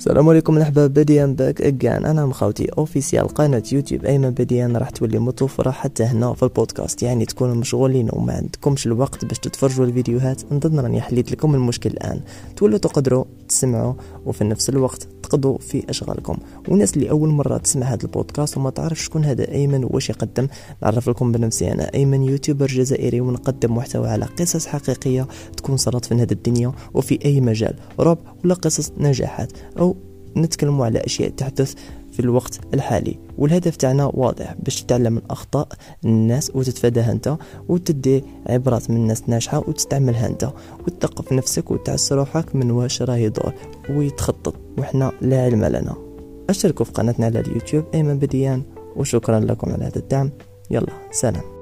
السلام عليكم الاحباب ديالي. back again. أنا مخاوتي officiel قناة يوتيوب. ايمن بديان؟ راح تولي متوفرة حتى هنا في البودكاست. يعني تكونوا مشغولين وما عندكمش الوقت باش تتفرجوا الفيديوهات. نظن راني حليت لكم المشكل الآن. تولوا تقدروا تسمعوا وفي نفس الوقت تقضوا في أشغالكم. والناس اللي أول مرة تسمع هذا البودكاست وما تعرف شكون هذا أيمن واش يقدم نعرف لكم بنفسي أنا أيمن YouTuber جزائري ونقدم محتوى على قصص حقيقية تكون صارت في هذه الدنيا وفي أي مجال. رعب ولا قصص نجاحات أو نتكلموا على أشياء تحدث في الوقت الحالي. والهدف تاعنا واضح باش تتعلم من اخطاء الناس وتتفاداها أنت وتدي عبرات من الناس ناجحة وتستعملها أنت وتثقف نفسك وتعس روحك من واش راه يدور ويتخطط. وحنا لا علم لنا. أشتركوا في قناتنا على اليوتيوب أيمن بديان وشكرا لكم على هذا الدعم. يلا سلام.